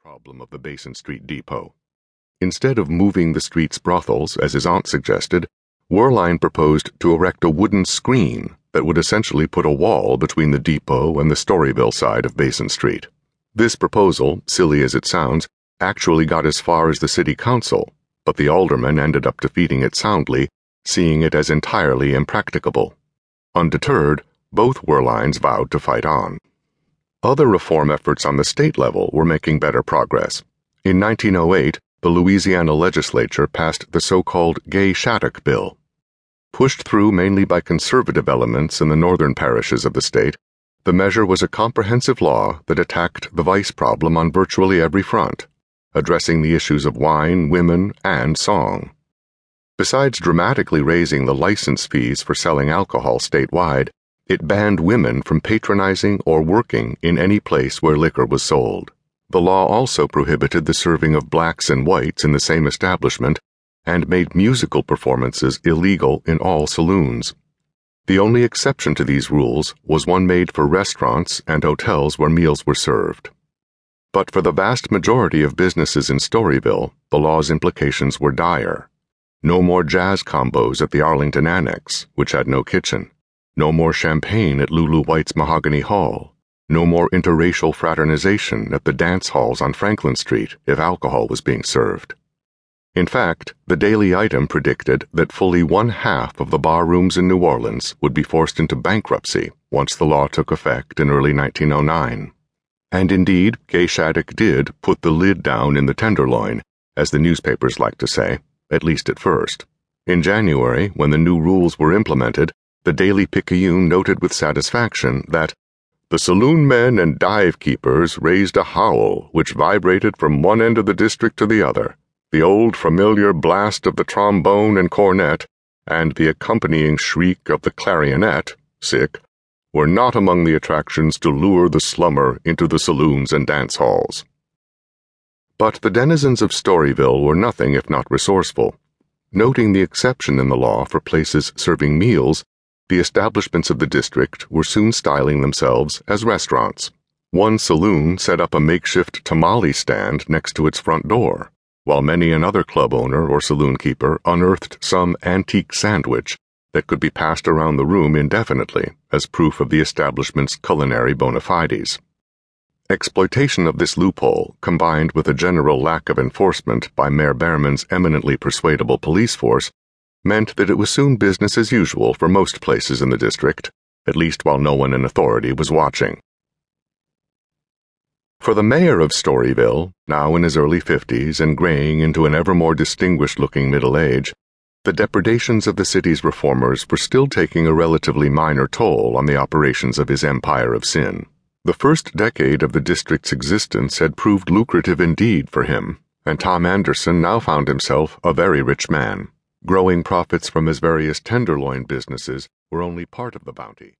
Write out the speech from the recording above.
problem of the Basin Street Depot. Instead of moving the street's brothels, as his aunt suggested, Werlein proposed to erect a wooden screen that would essentially put a wall between the depot and the Storyville side of Basin Street. This proposal, silly as it sounds, actually got as far as the city council, but the aldermen ended up defeating it soundly, seeing it as entirely impracticable. Undeterred, both Werleins vowed to fight on. Other reform efforts on the state level were making better progress. In 1908, the Louisiana legislature passed the so called Gay Shattuck Bill. Pushed through mainly by conservative elements in the northern parishes of the state, the measure was a comprehensive law that attacked the vice problem on virtually every front, addressing the issues of wine, women, and song. Besides dramatically raising the license fees for selling alcohol statewide, it banned women from patronizing or working in any place where liquor was sold. The law also prohibited the serving of blacks and whites in the same establishment and made musical performances illegal in all saloons. The only exception to these rules was one made for restaurants and hotels where meals were served. But for the vast majority of businesses in Storyville, the law's implications were dire. No more jazz combos at the Arlington Annex, which had no kitchen. No more champagne at Lulu White's Mahogany Hall. No more interracial fraternization at the dance halls on Franklin Street if alcohol was being served. In fact, the Daily Item predicted that fully one half of the bar rooms in New Orleans would be forced into bankruptcy once the law took effect in early 1909. And indeed, Gay Shattuck did put the lid down in the tenderloin, as the newspapers like to say, at least at first. In January, when the new rules were implemented, the Daily Picayune noted with satisfaction that the saloon men and dive keepers raised a howl which vibrated from one end of the district to the other. The old familiar blast of the trombone and cornet, and the accompanying shriek of the clarionet, sic, were not among the attractions to lure the slummer into the saloons and dance halls. But the denizens of Storyville were nothing if not resourceful. Noting the exception in the law for places serving meals, the establishments of the district were soon styling themselves as restaurants. One saloon set up a makeshift tamale stand next to its front door, while many another club owner or saloon keeper unearthed some antique sandwich that could be passed around the room indefinitely as proof of the establishment's culinary bona fides. Exploitation of this loophole, combined with a general lack of enforcement by Mayor Behrman's eminently persuadable police force, meant that it was soon business as usual for most places in the district, at least while no one in authority was watching. For the mayor of Storyville, now in his early fifties and graying into an ever more distinguished looking middle age, the depredations of the city's reformers were still taking a relatively minor toll on the operations of his empire of sin. The first decade of the district's existence had proved lucrative indeed for him, and Tom Anderson now found himself a very rich man. Growing profits from his various tenderloin businesses were only part of the bounty.